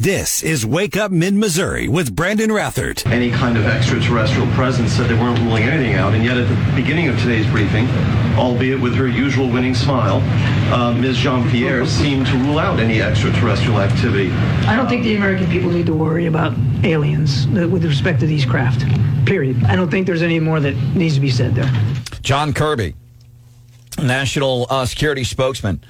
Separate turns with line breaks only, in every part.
This is Wake Up Mid Missouri with Brandon Rathert.
Any kind of extraterrestrial presence said they weren't ruling anything out, and yet at the beginning of today's briefing, albeit with her usual winning smile, uh, Ms. Jean Pierre seemed to rule out any extraterrestrial activity.
I don't think the American people need to worry about aliens uh, with respect to these craft. Period. I don't think there's any more that needs to be said there.
John Kirby, national uh, security spokesman.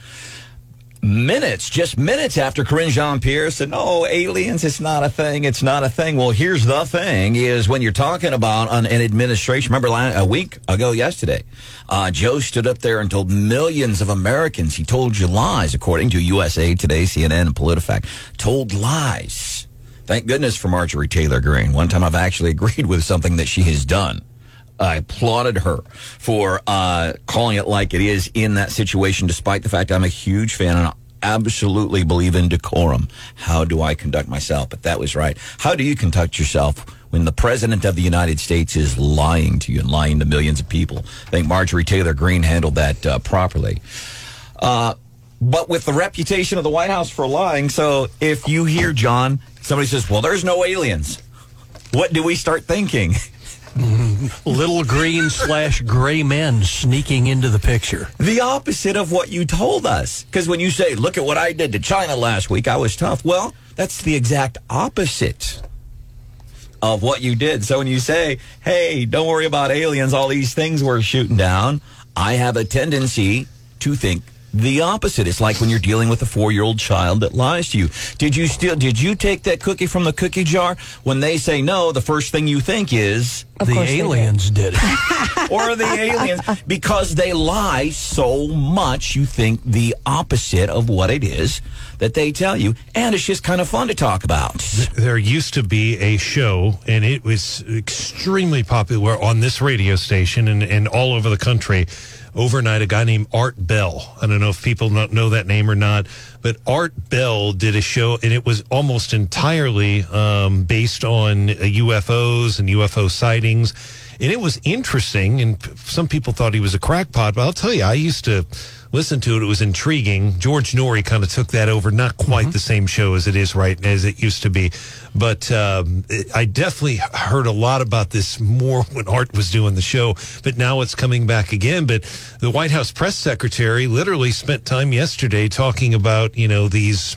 Minutes, just minutes after Karine Jean Pierre said, No, aliens, it's not a thing. It's not a thing. Well, here's the thing is when you're talking about an, an administration, remember a week ago yesterday, uh, Joe stood up there and told millions of Americans, he told you lies, according to USA Today, CNN, and PolitiFact, told lies. Thank goodness for Marjorie Taylor Greene. One time I've actually agreed with something that she has done. I applauded her for uh, calling it like it is in that situation, despite the fact I'm a huge fan and I absolutely believe in decorum. How do I conduct myself? But that was right. How do you conduct yourself when the president of the United States is lying to you and lying to millions of people? I think Marjorie Taylor Greene handled that uh, properly. Uh, but with the reputation of the White House for lying, so if you hear John, somebody says, well, there's no aliens. What do we start thinking?
little green slash gray men sneaking into the picture.
The opposite of what you told us. Because when you say, look at what I did to China last week, I was tough. Well, that's the exact opposite of what you did. So when you say, hey, don't worry about aliens, all these things we're shooting down, I have a tendency to think the opposite. It's like when you're dealing with a four-year-old child that lies to you. Did you still? Did you take that cookie from the cookie jar? When they say no, the first thing you think is
of the aliens did, did it,
or the aliens because they lie so much. You think the opposite of what it is that they tell you, and it's just kind of fun to talk about.
There used to be a show, and it was extremely popular on this radio station and, and all over the country overnight a guy named Art Bell. I don't know if people know that name or not, but Art Bell did a show and it was almost entirely um, based on UFOs and UFO sightings. And it was interesting. And some people thought he was a crackpot, but I'll tell you, I used to listened to it. It was intriguing. George Noory kind of took that over. Not quite mm-hmm. the same show as it is right as it used to be, but um, it, I definitely heard a lot about this more when Art was doing the show. But now it's coming back again. But the White House press secretary literally spent time yesterday talking about you know these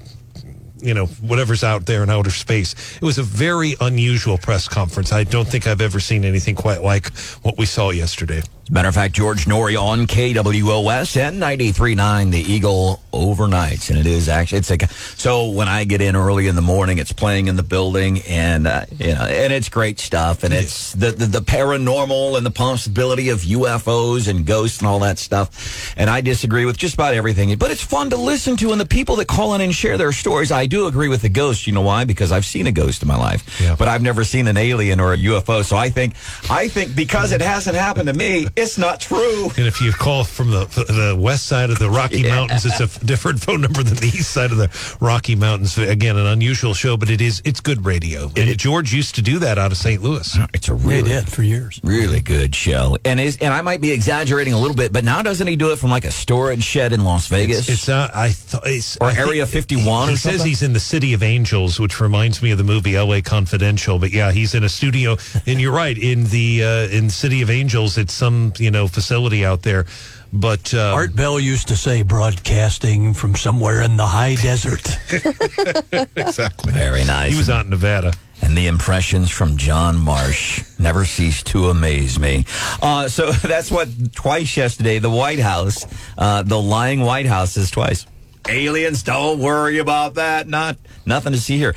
you know, whatever's out there in outer space. It was a very unusual press conference. I don't think I've ever seen anything quite like what we saw yesterday.
Matter of fact, George Noory on KWOS and 93.9, the Eagle overnights. And it is actually, it's like, so when I get in early in the morning, it's playing in the building and, uh, you know, and it's great stuff. And it's the, the, the, paranormal and the possibility of UFOs and ghosts and all that stuff. And I disagree with just about everything, but it's fun to listen to. And the people that call in and share their stories, I do agree with the ghost. You know why? Because I've seen a ghost in my life, yeah. but I've never seen an alien or a UFO. So I think, I think because it hasn't happened to me, it's not true.
And if you call from the the west side of the Rocky yeah. Mountains, it's a different phone number than the east side of the Rocky Mountains. Again, an unusual show, but it is it's good radio. And it, George used to do that out of St. Louis.
It's a really
did for years.
Really good show. And is and I might be exaggerating a little bit, but now doesn't he do it from like a storage shed in Las Vegas?
It's, it's uh, I thought it's
or I Area Fifty One.
He says he's in the City of Angels, which reminds me of the movie L.A. Confidential. But yeah, he's in a studio, and you're right in the uh, in City of Angels. It's some you know facility out there. But
uh, Art Bell used to say, broadcasting from somewhere in the high desert.
exactly.
Very nice.
He was out in Nevada.
And the impressions from John Marsh never cease to amaze me. Uh, so that's what twice yesterday, the White House, uh, the lying White House is twice. Aliens, don't worry about that. Not nothing to see here.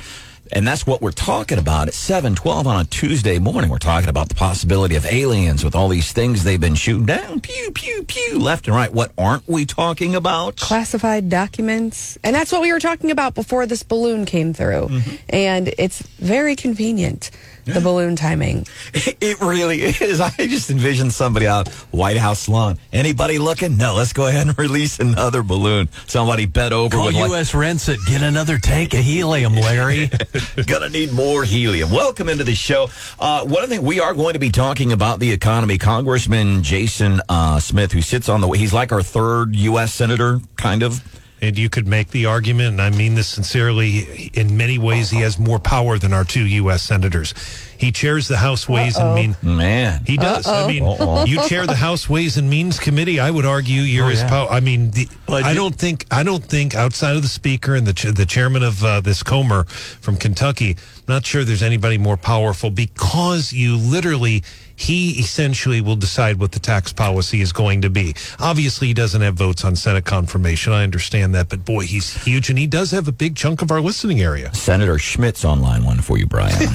And that's what we're talking about at 712 on a Tuesday morning. We're talking about the possibility of aliens with all these things they've been shooting down, pew, pew, pew, left and right. What aren't we talking about?
Classified documents. And that's what we were talking about before this balloon came through. Mm-hmm. And it's very convenient the balloon timing.
It really is. I just envision somebody out White House lawn. Anybody looking? No, let's go ahead and release another balloon. Somebody bent over.
Call U.S. Like, Renset. Get another tank of helium, Larry.
Gonna need more helium. Welcome into the show. Uh, one of the things we are going to be talking about the economy. Congressman Jason uh, Smith, who sits on the, he's like our third U.S. senator, kind of
And you could make the argument, and I mean this sincerely, in many ways, he has more power than our two U.S. senators. He chairs the House Ways and Means.
Man.
He does. I mean, you chair the House Ways and Means Committee. I would argue you're his power. I mean, the,
I
I
do-
don't think I don't think outside of the Speaker and the ch- the chairman of uh, this Comer from Kentucky, not sure there's anybody more powerful because you literally he essentially will decide what the tax policy is going to be. Obviously, he doesn't have votes on Senate confirmation. I understand that, but boy, he's huge, and he does have a big chunk of our listening area.
Senator Schmitt's online one for you, Brian.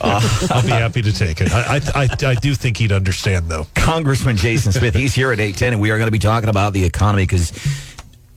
I'll be happy to take it. I, I, I, I do think he'd understand, though.
Congressman Jason Smith. He's here at 810, and we are going to be talking about the economy because,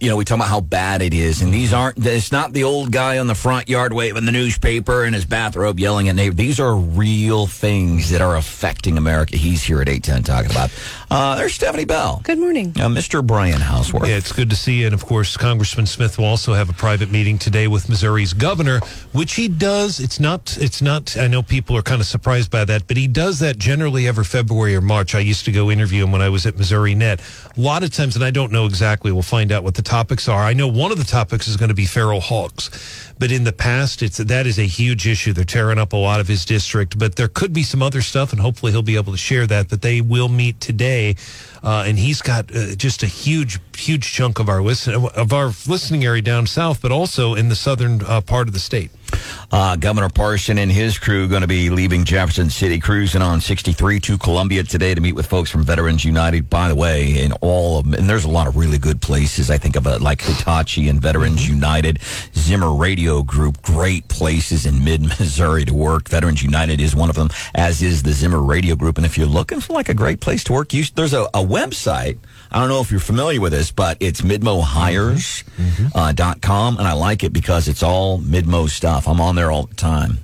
you know, we talk about how bad it is. And these aren't, it's not the old guy on the front yard waving the newspaper in his bathrobe yelling at neighbors. These are real things that are affecting America. He's here at 810 talking about. Uh, there's Stephanie Bell.
Good morning.
Uh, Mr. Brian Houseworth.
Yeah, it's good to see you. And of course, Congressman Smith will also have a private meeting today with Missouri's governor, which he does. It's not, it's not, I know people are kind of surprised by that, but he does that generally every February or March. I used to go interview him when I was at Missourinet. A lot of times, and I don't know exactly, we'll find out what the topics are. I know one of the topics is going to be feral hogs. But in the past, it's that is a huge issue. They're tearing up a lot of his district, but there could be some other stuff, and hopefully he'll be able to share that. But they will meet today, uh, and he's got uh, just a huge, huge chunk of our listen of our listening area down south, but also in the southern uh, part of the state.
Uh, Governor Parson and his crew going to be leaving Jefferson City, cruising on 63 to Columbia today to meet with folks from Veterans United. By the way, in all of them, and there's a lot of really good places. I think of it like Hitachi and Veterans United, Zimmer Radio Group, great places in mid Missouri to work. Veterans United is one of them, as is the Zimmer Radio Group. And if you're looking for like a great place to work, you, there's a, a website. I don't know if you're familiar with this, but it's midmohires.com, uh, dot com, and I like it because it's all Midmo stuff. I'm on there all the time.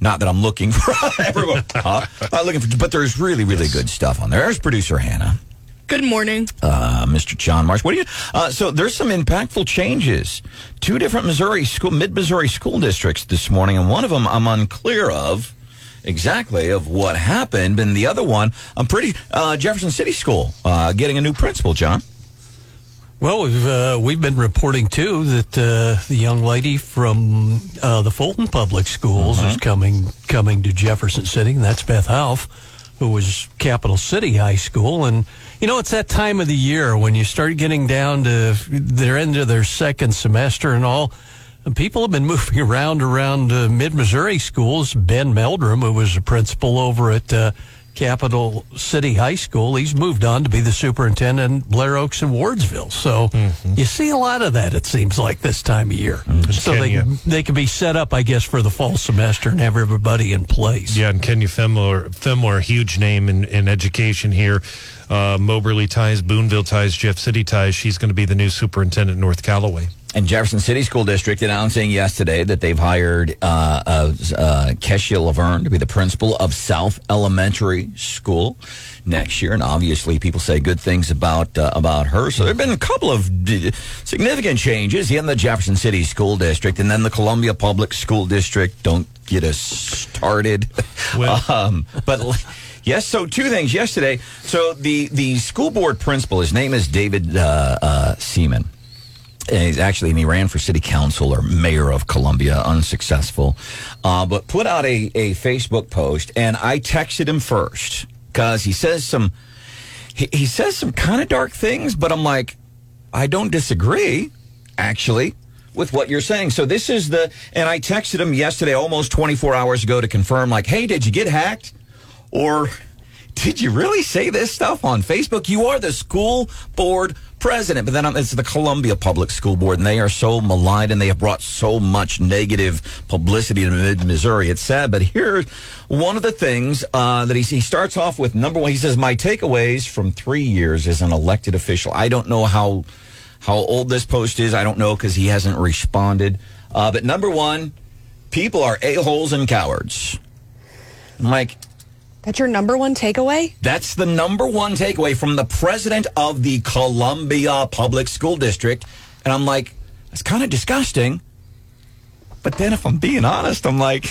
Not that I'm looking for everyone, huh? not looking for, but there's really, really good stuff on there. There's producer Hannah,
Good morning.
uh, Mr. John Marsh. What do you? Uh, so there's some impactful changes. Two different Missouri school, mid Missouri school districts this morning, and one of them I'm unclear of exactly of what happened, and the other one I'm pretty uh, Jefferson City School uh, getting a new principal. John.
Well, we've uh, we've been reporting too that uh, the young lady from uh, the Fulton Public Schools is coming coming to Jefferson City, and that's Beth Houf, who was Capital City High School, and you know it's that time of the year when you start getting down to their end of their second semester and all. People have been moving around around uh, mid Missouri schools. Ben Meldrum, who was a principal over at uh, Capital City High School, he's moved on to be the superintendent in Blair Oaks and Wardsville. So you see a lot of that. It seems like this time of year. So they they can be set up, I guess, for the fall semester and have everybody in place.
Yeah, and Kenya Femler, Femler, a huge name in, in education here. Uh, Moberly ties, Boonville ties, Jeff City ties. She's going to be the new superintendent North Callaway.
And Jefferson City School District announcing yesterday that they've hired uh, uh, uh, Keshia Laverne to be the principal of South Elementary School next year. And obviously, people say good things about uh, about her. So there have been a couple of d- significant changes in the Jefferson City School District, and then the Columbia Public School District. Don't get us started.
Well-
um, but. Yes, so two things yesterday. So the the school board principal, his name is David uh, uh, Seamon. And he's actually, and he ran for city council or mayor of Columbia, unsuccessful, uh, but put out a, a Facebook post, and I texted him first because he says some, he, he says some kind of dark things, but I'm like, I don't disagree, actually, with what you're saying. So this is the, and I texted him yesterday, almost 24 hours ago, to confirm, like, hey, did you get hacked? Or did you really say this stuff on Facebook? You are the school board president, but then um, it's the Columbia Public School Board, and they are so maligned and they have brought so much negative publicity to mid Missouri. It's sad, but here's one of the things uh, that he, he starts off with. Number one, he says, My takeaways from three years as an elected official. I don't know how how old this post is. I don't know because he hasn't responded. Uh, but number one, people are a-holes and cowards. I'm like,
That's your number one takeaway?
that's the number one takeaway from the president of the Columbia Public School District. And I'm like, it's kind of disgusting. But then if I'm being honest, I'm like,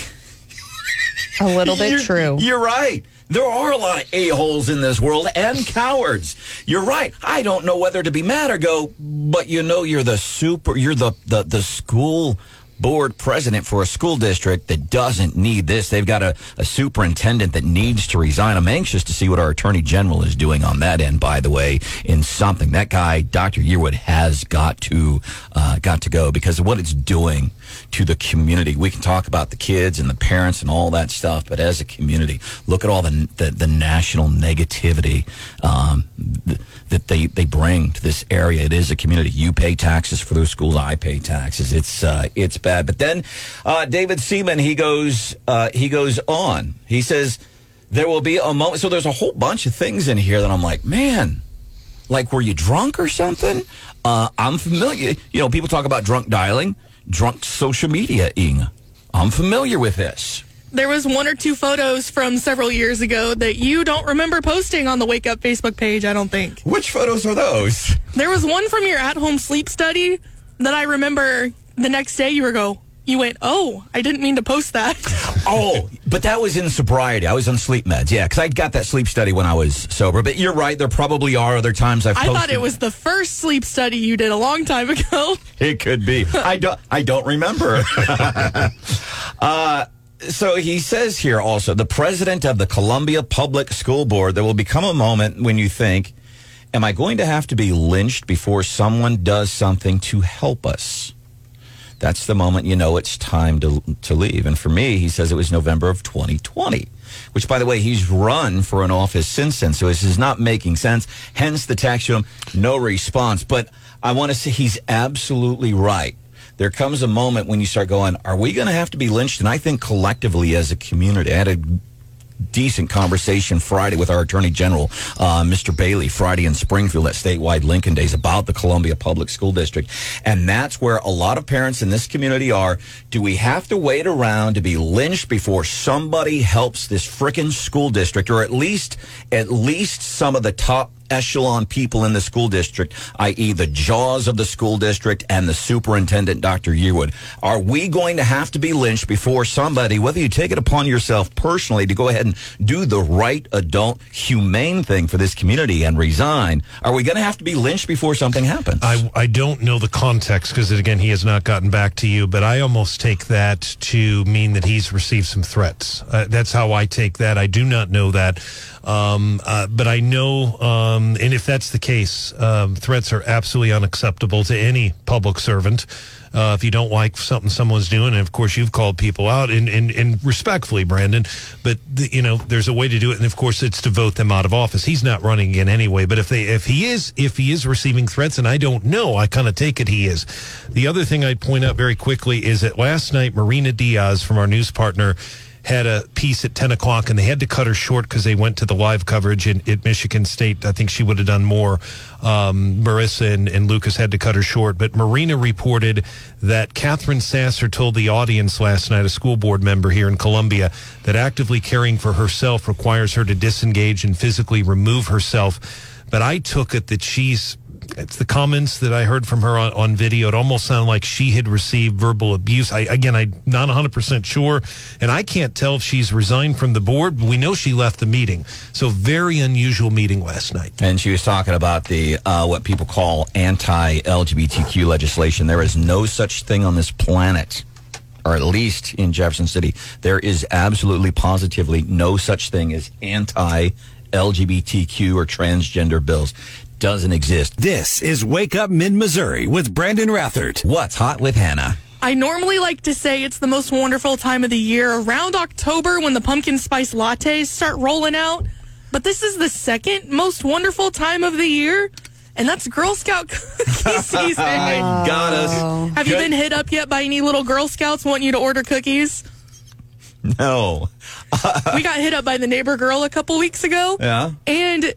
A little bit
you're,
true.
You're right. There are a lot of a-holes in this world and cowards. You're right. I don't know whether to be mad or go, but you know you're the super you're the the, the school board president for a school district that doesn't need this. They've got a, a superintendent that needs to resign. I'm anxious to see what our attorney general is doing on that end, by the way, in something. That guy, Dr. Yearwood, has got to uh, got to go because of what it's doing to the community. We can talk about the kids and the parents and all that stuff, but as a community, look at all the the, the national negativity um, th- that they, they bring to this area. It is a community. You pay taxes for those schools. I pay taxes. It's uh, it's bad. But then uh, David Seamon he goes uh, he goes on. He says there will be a moment. So there's a whole bunch of things in here that I'm like, man, like were you drunk or something? Uh, I'm familiar. You know, people talk about drunk dialing, drunk social media ing. I'm familiar with this.
There was one or two photos from several years ago that you don't remember posting on the Wake Up Facebook page, I don't think.
Which photos are those?
There was one from your at home sleep study that I remember the next day you were go, you went, oh, I didn't mean to post that.
Oh, but that was in sobriety. I was on sleep meds. Yeah, because I got that sleep study when I was sober. But you're right. There probably are other times I've
I
posted.
thought it was the first sleep study you did a long time ago.
It could be. I don't. I don't remember. uh, so he says here also, the president of the Columbia Public School Board. There will become a moment when you think, "Am I going to have to be lynched before someone does something to help us?" That's the moment you know it's time to to leave. And for me, he says it was November of 2020. Which, by the way, he's run for an office since then, so this is not making sense. Hence the text to him, no response. But I want to say he's absolutely right. There comes a moment when you start going, are we going to have to be lynched? And I think collectively as a community, I had a decent conversation Friday with our Attorney General, uh, Mr. Bailey, Friday in Springfield at statewide Lincoln Days about the Columbia Public School District. And that's where a lot of parents in this community are. Do we have to wait around to be lynched before somebody helps this frickin' school district or at least, at least some of the top echelon people in the school district, i.e., the jaws of the school district and the superintendent, Dr. Yearwood. Are we going to have to be lynched before somebody, whether you take it upon yourself personally to go ahead and do the right adult, humane thing for this community and resign? Are we going to have to be lynched before something happens?
I, I don't know the context because, again, he has not gotten back to you, but I almost take that to mean that he's received some threats. Uh, that's how I take that. I do not know that. Um, uh, but I know, um, and if that's the case, um, threats are absolutely unacceptable to any public servant. Uh, if you don't like something someone's doing, and of course you've called people out and, and, and respectfully, Brandon, but the, you know there's a way to do it, and of course it's to vote them out of office. He's not running again anyway. But if they if he is if he is receiving threats, and I don't know, I kind of take it he is. The other thing I'd point out very quickly is that last night Marina Diaz from our news partner had a piece at 10 o'clock and they had to cut her short because they went to the live coverage in, at Michigan State. I think she would have done more. Um, Marissa and, and Lucas had to cut her short. But Marina reported that Katherine Sasse told the audience last night, a school board member here in Columbia, that actively caring for herself requires her to disengage and physically remove herself. But I took it that she's it's the comments that I heard from her on, on video. It almost sounded like she had received verbal abuse. I, again, I'm not 100% sure. And I can't tell if she's resigned from the board. But we know she left the meeting. So very unusual meeting last night.
And she was talking about the uh, what people call anti-LGBTQ legislation. There is no such thing on this planet, or at least in Jefferson City, there is absolutely positively no such thing as anti-LGBTQ or transgender bills. Doesn't exist.
This is Wake Up Mid Missouri with Brandon Rathert.
What's hot with Hannah?
I normally like to say it's the most wonderful time of the year around October when the pumpkin spice lattes start rolling out. But this is the second most wonderful time of the year, and that's Girl Scout cookie season.
Got us.
Have you been hit up yet by any little Girl Scouts wanting you to order cookies?
No.
we got hit up by the neighbor girl a couple weeks ago.
Yeah.
And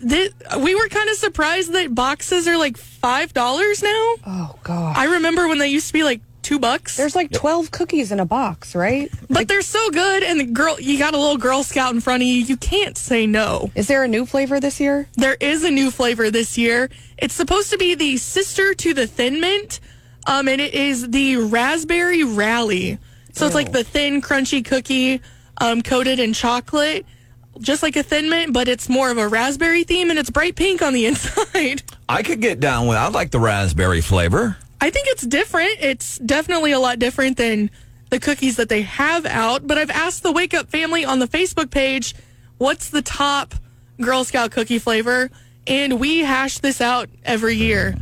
th- we were kind of surprised that boxes are like $5 now.
Oh god.
I remember when they used to be like two bucks.
There's like 12 cookies in a box, right?
but they're so good, and the girl, you got a little Girl Scout in front of you. You can't say no.
Is there a new flavor this year?
There is a new flavor this year. It's supposed to be the sister to the Thin Mint, um, and it is the Raspberry Rally. So it's like the thin, crunchy cookie um, coated in chocolate. Just like a Thin Mint, but it's more of a raspberry theme and it's bright pink on the inside.
I could get down with. I like the raspberry flavor.
I think it's different. It's definitely a lot different than the cookies that they have out. But I've asked the Wake Up family on the Facebook page, what's the top Girl Scout cookie flavor? And we hash this out every year.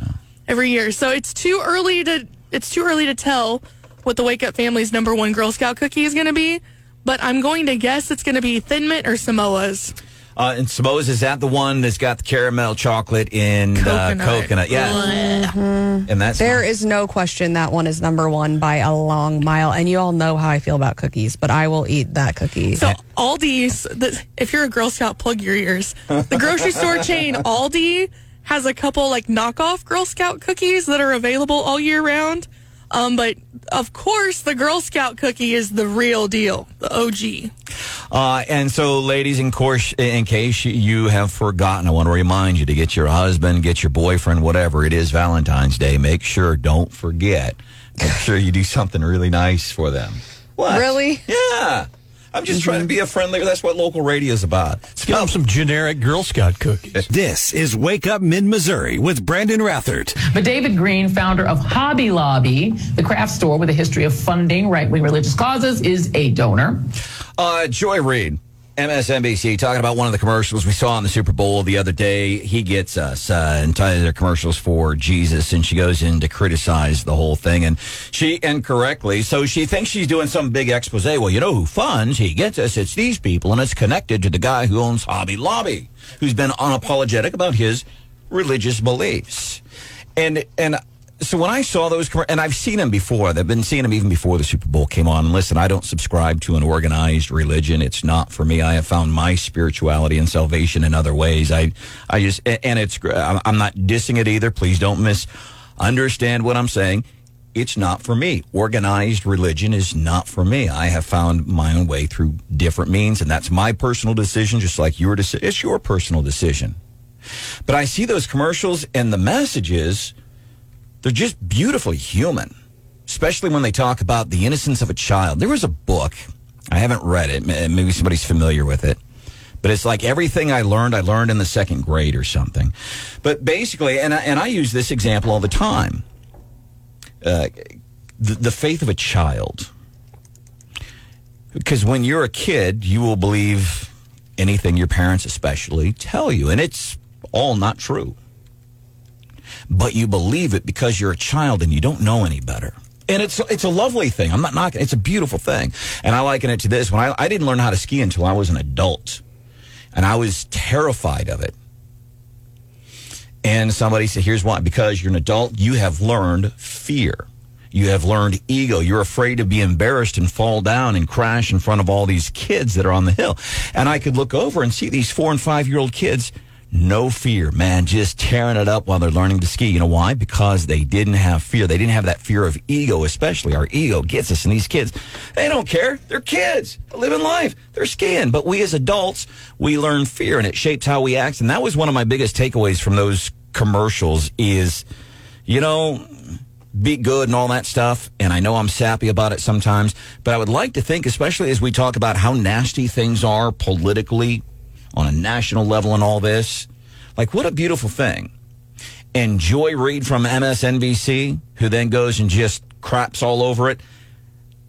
Every year. So it's too early to it's too early to tell what the Wake Up family's number one Girl Scout cookie is gonna be. But I'm going to guess it's gonna be Thin Mint or Samoa's.
Uh, and Samoa's is that the one that's got the caramel chocolate in
Coconut.
Uh, coconut? Yeah, and that's
There is no question that one is number one by a long mile. And you all know how I feel about cookies, but I will eat that cookie.
So Aldi's, the, if you're a Girl Scout, plug your ears. The grocery store chain Aldi has a couple like knockoff Girl Scout cookies that are available all year round. Um, but of course, the Girl Scout cookie is the real deal, the OG.
Uh, and so, ladies, in course, in case you have forgotten, I want to remind you to get your husband, get your boyfriend, whatever it is, Valentine's Day. Make sure, don't forget, make sure you do something really nice for them. What?
Really?
Yeah. I'm just trying to be a friendly. That's what local radio is about. It's
Give them some generic Girl Scout cookies.
This is Wake Up Mid Missouri with Brandon Rathert.
But David Green, founder of Hobby Lobby, the craft store with a history of funding right wing religious causes, is a donor.
Uh, Joy Reid, MSNBC, talking about one of the commercials we saw on the Super Bowl the other day. He gets us uh, and ties their commercials for Jesus, and she goes in to criticize the whole thing, and she incorrectly. So she thinks she's doing some big expose. Well, you know who funds? He gets us. It's these people, and it's connected to the guy who owns Hobby Lobby, who's been unapologetic about his religious beliefs, and and so when I saw those, and I've seen them before, I've been seeing them even before the Super Bowl came on. Listen, I don't subscribe to an organized religion. It's not for me. I have found my spirituality and salvation in other ways. I, I just, and it's, I'm not dissing it either. Please don't misunderstand what I'm saying. It's not for me. Organized religion is not for me. I have found my own way through different means, and that's my personal decision, just like your decision. It's your personal decision. But I see those commercials, and the message is, they're just beautifully human, especially when they talk about the innocence of a child. There was a book, I haven't read it, maybe somebody's familiar with it, but it's like everything I learned, I learned in the second grade or something. But basically, and I, and I use this example all the time uh, the, the faith of a child. Because when you're a kid, you will believe anything your parents, especially, tell you, and it's all not true but you believe it because you're a child and you don't know any better. And it's it's a lovely thing. I'm not knocking. It's a beautiful thing, and I liken it to this. When I I didn't learn how to ski until I was an adult, and I was terrified of it. And somebody said, "Here's why: because you're an adult, you have learned fear." You have learned ego. You're afraid to be embarrassed and fall down and crash in front of all these kids that are on the hill. And I could look over and see these four and five year old kids no fear, man, just tearing it up while they're learning to ski. You know why? Because they didn't have fear. They didn't have that fear of ego, especially. Our ego gets us, and these kids, they don't care. They're kids, living life. They're skiing. But we as adults, we learn fear, and it shapes how we act. And that was one of my biggest takeaways from those commercials is, you know, be good and all that stuff. And I know I'm sappy about it sometimes, but I would like to think, especially as we talk about how nasty things are politically on a national level and all this, like what a beautiful thing. And Joy Reid from MSNBC, who then goes and just craps all over it.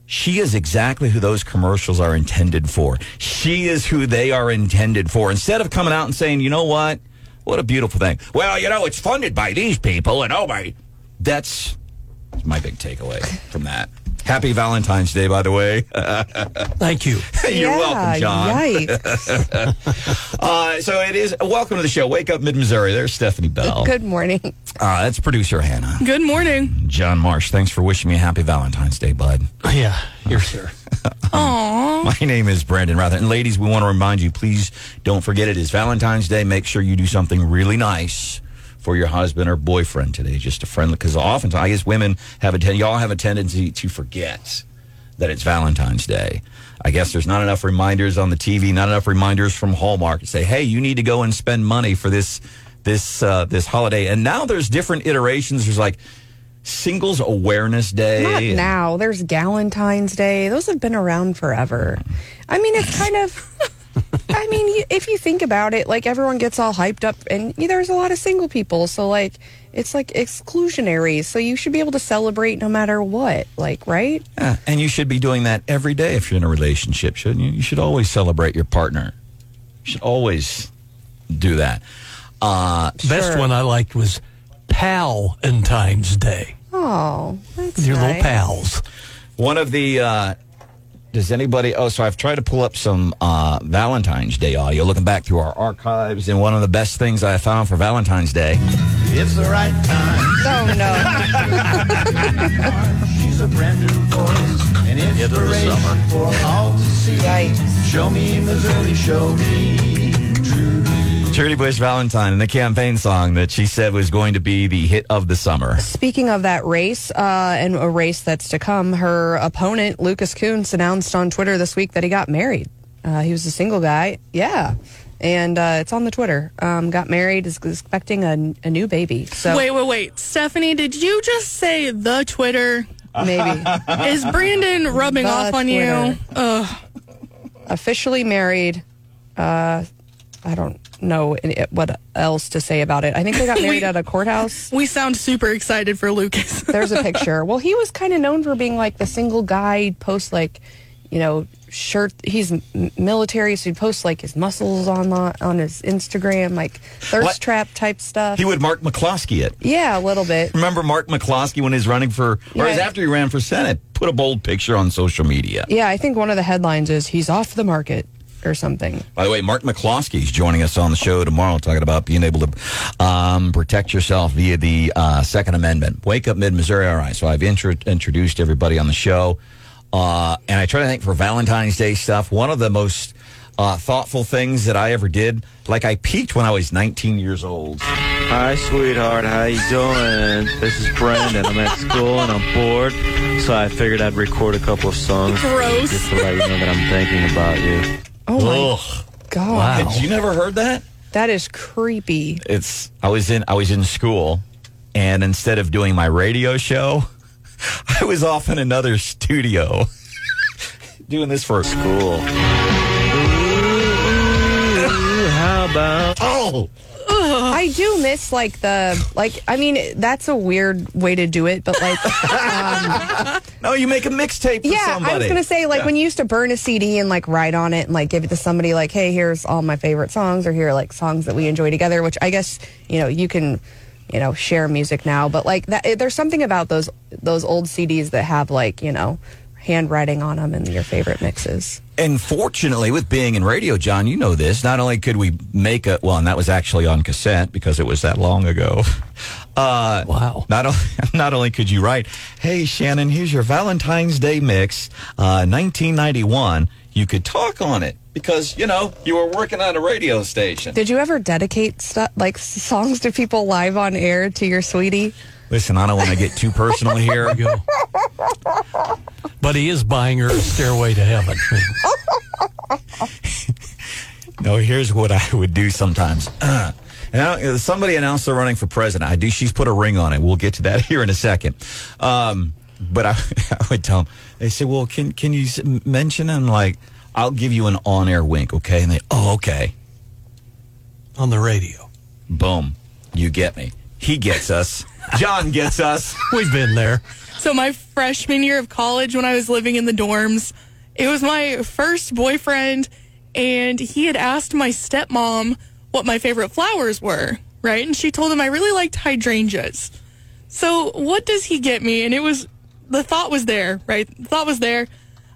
She is exactly who those commercials are intended for. She is who they are intended for. Instead of coming out and saying, you know what? What a beautiful thing. Well, you know, it's funded by these people, and oh my. That's my big takeaway from that. Happy Valentine's Day, by the way.
Thank you.
You're
yeah,
welcome, John.
Yikes.
Uh, so it is. Welcome to the show. Wake up, Mid Missouri. There's Stephanie Bell.
Good morning.
Uh, that's producer Hannah.
Good morning.
John Marsh. Thanks for wishing me a happy Valentine's Day, bud.
Yeah, you're sure. sir.
Aww.
My name is Brandon Rathert. And ladies, we want to remind you, please don't forget it is Valentine's Day. Make sure you do something really nice for your husband or boyfriend today. Just a friendly, because oftentimes I guess women have a ten, y'all have a tendency to forget that it's Valentine's Day. I guess there's not enough reminders on the TV, not enough reminders from Hallmark to say, "Hey, you need to go and spend money for this this uh, this holiday." And now there's different iterations. There's like Singles Awareness Day.
Not
and-
now. There's Galentine's Day. Those have been around forever. I mean, it's kind of. I mean, if you think about it, like everyone gets all hyped up, and y- there's a lot of single people, so like it's like exclusionary. So you should be able to celebrate no matter what, like right?
Yeah, and you should be doing that every day if you're in a relationship, shouldn't you? You should always celebrate your partner. You should always do that. Uh,
Best one I liked was Pal and Times Day.
Oh, that's
Your
nice.
little pals.
one of the. Uh, does anybody? Oh, so I've tried to pull up some uh, Valentine's Day audio, looking back through our archives, and one of the best things I found for Valentine's Day.
It's the right time.
Oh no.
She's a brand new voice. An inspiration for all to see.
Yikes.
Show me Missouri, show me Trudy.
Trudy Bush Valentine and the campaign song that she said was going to be the hit of the summer.
Speaking of that race, uh, and a race that's to come, her opponent, Lucas Kunce, announced on Twitter this week that he got married. Uh, he was a single guy. Yeah. And uh, it's on the Twitter. Um, got married, is expecting a, a new baby. So
Wait, wait, wait. Stephanie, did you just say the Twitter?
maybe.
Is Brandon rubbing
The
off on you? Ugh.
Officially married. Uh, I don't know any- what else to say about it. I think they got married
We-
at a courthouse.
We sound super excited for Lucas.
There's a picture. Well, he was kind of known for being like the single guy, he'd post like, you know, shirt. He's military, so he'd post like his muscles on the, on his Instagram, like thirst
What?
trap type stuff.
He would Mark McCloskey it.
yeah, a little bit.
Remember Mark McCloskey when he's running for, or
Yeah.
after he ran for Senate, put a bold picture on social media.
Yeah, I think one of the headlines is he's off the market or something.
By the way, Mark McCloskey is joining us on the show tomorrow, talking about being able to um, protect yourself via the uh, Second Amendment. Wake up, Mid Missouri. All right, so I've intro- introduced everybody on the show, uh, and I try to think for Valentine's Day stuff. One of the most uh, thoughtful things that I ever did, like I peaked when I was 19 years old.
Hi, sweetheart. How you doing? This is Brandon. I'm at school and I'm bored, so I figured I'd record a couple of songs
Gross.
just to let you know that I'm thinking about you.
Oh my
Ugh.
god,
Had you never heard that?
that is creepy.
It's I was in I was in school, and instead of doing my radio show, I was off in another studio doing this for
school. Ooh, how about
oh
I do miss like the like. I mean, that's a weird way to do it, but like.
Um, no you make a mixtape
Yeah,
somebody.
I was gonna say like
Yeah.
when you used to burn a CD and like write on it and like give it to somebody like, hey, here's all my favorite songs or here are like songs that we enjoy together. Which I guess you know you can you know share music now, but like that there's something about those those old CDs that have like you know handwriting on them and your favorite mixes.
And fortunately, with being in radio, John, you know this. Not only could we make a well, and that was actually on cassette because it was that long ago. Uh,
Wow.
Not only not only could you write, "Hey Shannon, here's your Valentine's Day mix, uh, 1991." You could talk on it because you know you were working on a radio station.
Did you ever dedicate stuff like songs to people live on air to your sweetie?
Listen, I don't want to get too personal here.
But he is buying her a stairway to heaven.
No, here's what I would do sometimes. I somebody announced they're running for president. I do. She's put a ring on it. We'll get to that here in a second. Um, but I, I would tell them. They say, "Well, can can you mention?" And like, I'll give you an on-air wink, okay? And they, "Oh, okay."
on the radio.
Boom, you get me. He gets us. John gets us.
We've been there.
So my freshman year of college, when I was living in the dorms, it was my first boyfriend, and he had asked my stepmom what my favorite flowers were, right? And she told him I really liked hydrangeas. So what does he get me? And it was the thought was there, right? The thought was there.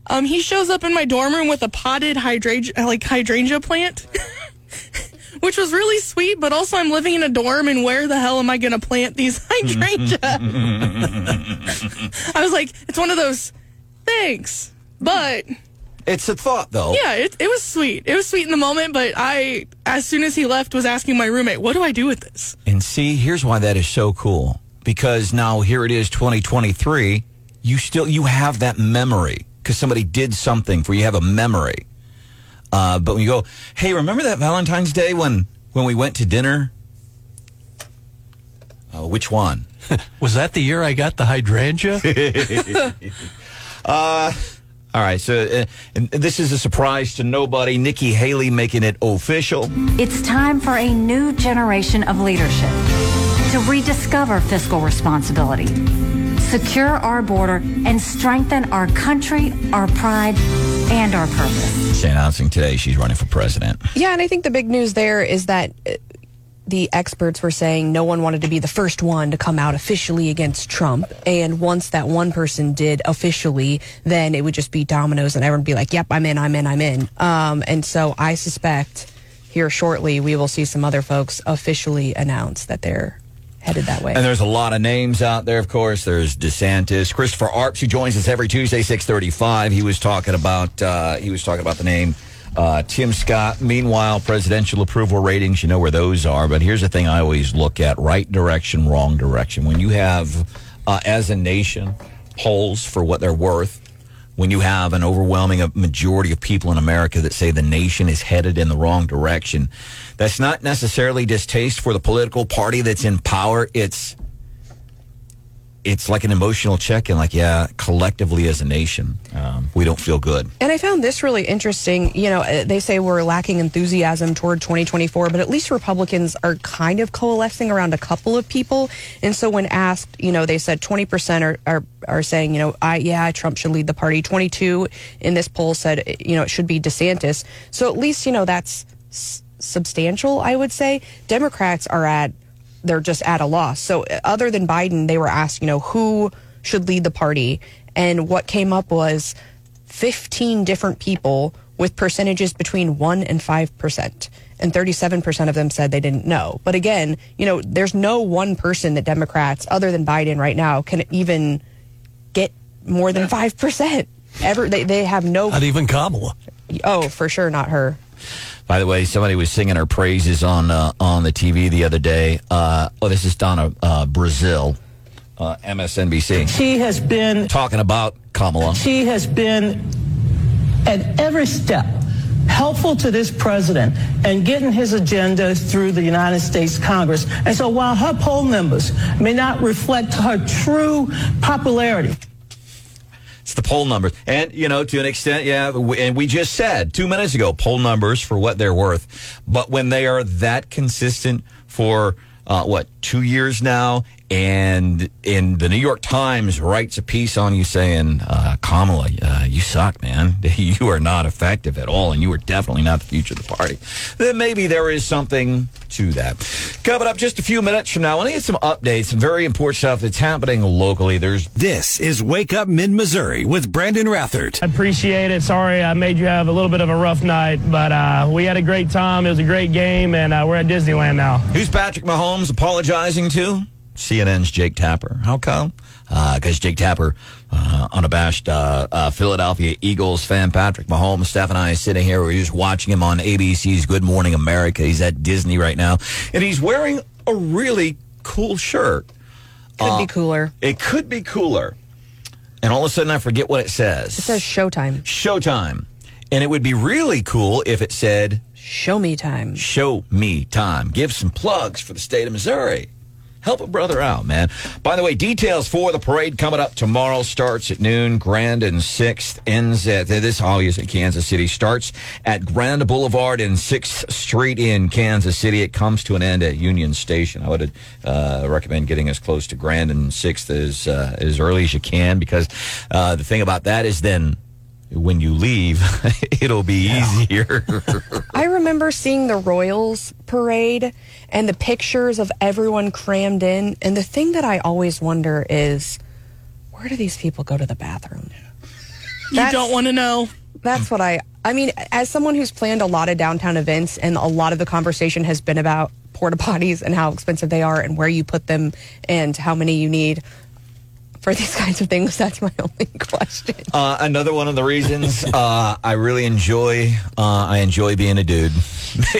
Um, he shows up in my dorm room with a potted hydrangea, like hydrangea plant. Which was really sweet, but also I'm living in a dorm, and where the hell am I going to plant these hydrangea? I was like, it's one of those thanks. But
It's a thought, though.
yeah, it, it was sweet. It was sweet in the moment, but I, as soon as he left, was asking my roommate, what do I do with this?
And see, here's why that is so cool. Because now here it is 2023, you still you have that memory because somebody did something for you have a memory. Uh, but when you go, hey, remember that Valentine's Day when when we went to dinner? Uh, which one?
Was that the year I got the hydrangea?
Uh, All right. So uh, and this is a surprise to nobody. Nikki Haley making it official.
It's time for a new generation of leadership to rediscover fiscal responsibility, secure our border, and strengthen our country, our pride, and our purpose.
She's announcing today she's running for president.
Yeah, and I think the big news there is that uh, the experts were saying no one wanted to be the first one to come out officially against Trump. And once that one person did officially, then it would just be dominoes and everyone would be like, yep, I'm in, I'm in, I'm in. Um, and so I suspect here shortly we will see some other folks officially announce that they're headed that way.
And there's a lot of names out there, of course. There's DeSantis, Christopher Arps, who joins us every Tuesday, six thirty-five. He was talking about uh, he was talking about the name uh, Tim Scott. Meanwhile, presidential approval ratings, you know where those are. But here's the thing: I always look at right direction, wrong direction. When you have, uh, as a nation, polls for what they're worth. When you have an overwhelming majority of people in America that say the nation is headed in the wrong direction, that's not necessarily distaste for the political party that's in power. It's it's like an emotional check-in. Like, yeah, collectively as a nation, um, we don't feel good.
And I found this really interesting. You know, uh, they say we're lacking enthusiasm toward 2024, but at least Republicans are kind of coalescing around a couple of people. And so when asked, you know, they said 20% are, are, are saying, you know, I, yeah, Trump should lead the party. 22 in this poll said, you know, it should be DeSantis. So at least, you know, that's s- substantial, I would say. Democrats are at they're just at a loss. So uh, other than Biden, they were asked, you know, who should lead the party, and what came up was 15 different people with percentages between 1 and 5%. And 37% of them said they didn't know. But again, you know, there's no one person that Democrats, other than Biden right now, can even get more than 5%. Ever, they, they have no.
Not even Kamala.
Oh, for sure, not her.
By the way, somebody was singing her praises on uh, on the TV the other day. Uh, oh, this is Donna uh, Brazile, uh, MSNBC.
She has been
talking about Kamala.
She has been at every step helpful to this president and getting his agenda through the United States Congress. And so while her poll numbers may not reflect her true popularity,
It's the poll numbers. And, you know, to an extent, yeah, and we just said two minutes ago, poll numbers for what they're worth. But when they are that consistent for, uh, what, two years now, and in the New York Times writes a piece on you saying, uh, Kamala, uh, you suck, man. You are not effective at all, and you are definitely not the future of the party. Then maybe there is something to that. Coming up just a few minutes from now, I want to get some updates, some very important stuff that's happening locally. There's
This is Wake Up Mid Missouri with Brandon Rathert.
I appreciate it. Sorry I made you have a little bit of a rough night, but uh, we had a great time. It was a great game, and uh, we're at Disneyland now.
Who's Patrick Mahomes apologizing to? CNN's Jake Tapper. How come? Because Jake Tapper, uh, unabashed uh, uh, Philadelphia Eagles fan, Patrick Mahomes, Steph and I are sitting here. We're just watching him on ABC's Good Morning America. He's at Disney right now, and he's wearing a really cool shirt.
Could be cooler.
It could be cooler. And all of a sudden, I forget what it says.
It says Showtime.
Showtime. And it would be really cool if it said
Show me time.
Show me time. Give some plugs for the state of Missouri. Help a brother out, man. By the way, details for the parade coming up tomorrow starts at noon. Grand and 6th ends at this obviously Kansas City starts at Grand Boulevard and 6th Street in Kansas City. It comes to an end at Union Station. I would uh, recommend getting as close to Grand and 6th as uh, as early as you can because uh, the thing about that is then when you leave, it'll be easier.
I remember seeing the Royals parade and the pictures of everyone crammed in. And the thing that I always wonder is where do these people go to the bathroom?
You don't want to know.
That's what I, I mean, as someone who's planned a lot of downtown events and a lot of the conversation has been about porta potties and how expensive they are and where you put them and how many you need for these kinds of things, that's my only question.
Uh, another one of the reasons uh, I really enjoy uh, I enjoy being a dude.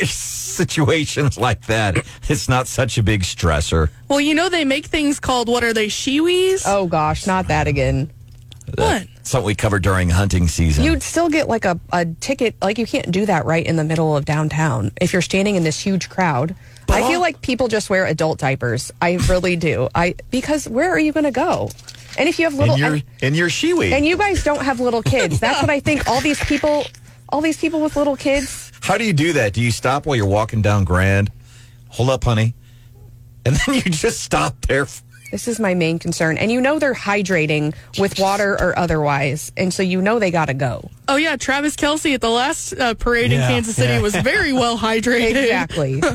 Situations like that, it's not such a big stressor.
Well, you know they make things called what are they shiwis?
Oh gosh, not that again.
What?
Something we covered during hunting season.
You'd still get like a, a ticket. Like you can't do that right in the middle of downtown if you're standing in this huge crowd. I feel like people just wear adult diapers. I really do. I because where are you going to go? And if you have little
in your
and,
in your shiwi.
and you guys don't have little kids, that's what I think. All these people, all these people with little kids.
How do you do that? Do you stop while you're walking down Grand? Hold up, honey, and then you just stop there.
This is my main concern. And you know they're hydrating with water or otherwise, and so you know they got to go.
Oh yeah, Travis Kelce at the last uh, parade in Kansas City
yeah.
was very well hydrated.
Exactly.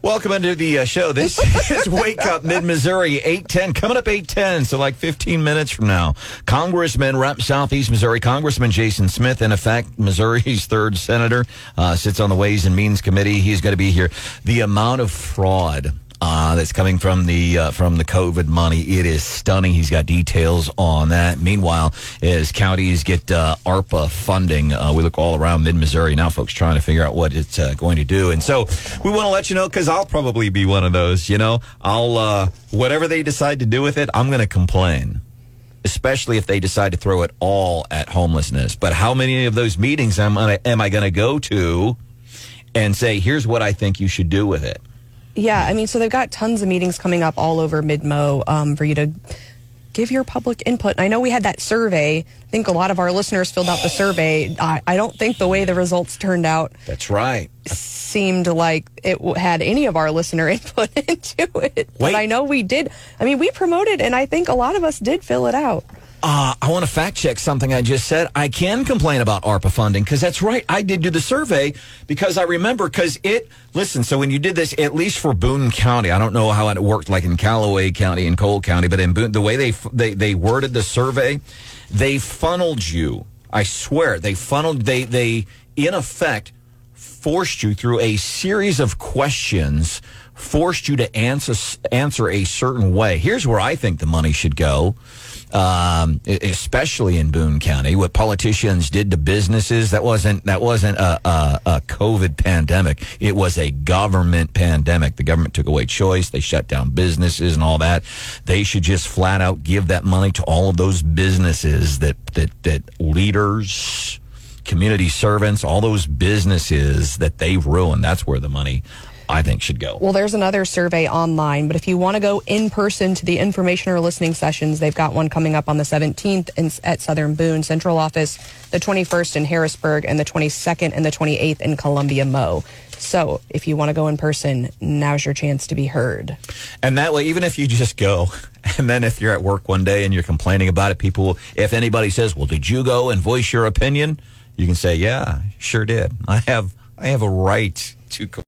Welcome into the uh, show. This is Wake Up Mid Missouri, 810. Coming up 810, so like 15 minutes from now. Congressman, rep Southeast Missouri, Congressman Jason Smith, in effect, Missouri's third senator, uh, sits on the Ways and Means Committee. He's going to be here. The amount of fraud uh, that's coming from the uh, from the COVID money. It is stunning. He's got details on that. Meanwhile, as counties get uh, ARPA funding, uh, we look all around mid Missouri now. Folks trying to figure out what it's uh, going to do, and so we want to let you know because I'll probably be one of those. You know, I'll uh, whatever they decide to do with it, I'm going to complain. Especially if they decide to throw it all at homelessness. But how many of those meetings am I, am I going to go to and say, here's what I think you should do with it?
Yeah, I mean, so they've got tons of meetings coming up all over Midmo um, for you to give your public input. And I know we had that survey. I think a lot of our listeners filled out the survey. I, I don't think the way the results turned out
That's right.
seemed like it had any of our listener input into it. Wait. But I know we did. I mean, we promoted, and I think a lot of us did fill it out.
Uh, I want to fact check something I just said. I can complain about ARPA funding because that's right. I did do the survey because I remember because it, listen, so when you did this, at least for Boone County, I don't know how it worked like in Callaway County and Cole County, but in Boone, the way they, they, they worded the survey, they funneled you. I swear, they funneled, they, they, in effect, forced you through a series of questions, forced you to answer answer a certain way. Here's where I think the money should go, um, especially in Boone County. What politicians did to businesses that wasn't that wasn't a, a, a COVID pandemic. It was a government pandemic. The government took away choice. They shut down businesses and all that. They should just flat out give that money to all of those businesses that that that leaders community servants, all those businesses that they've ruined. That's where the money, I think, should go.
Well, there's another survey online, but if you want to go in person to the information or listening sessions, they've got one coming up on the 17th in, at Southern Boone Central Office, the 21st in Harrisburg, and the 22nd and the 28th in Columbia Mo. So if you want to go in person, now's your chance to be heard.
And that way, even if you just go, and then if you're at work one day and you're complaining about it, people, if anybody says, "Well, did you go and voice your opinion?" You can say, "Yeah, sure did. I have, I have a right to."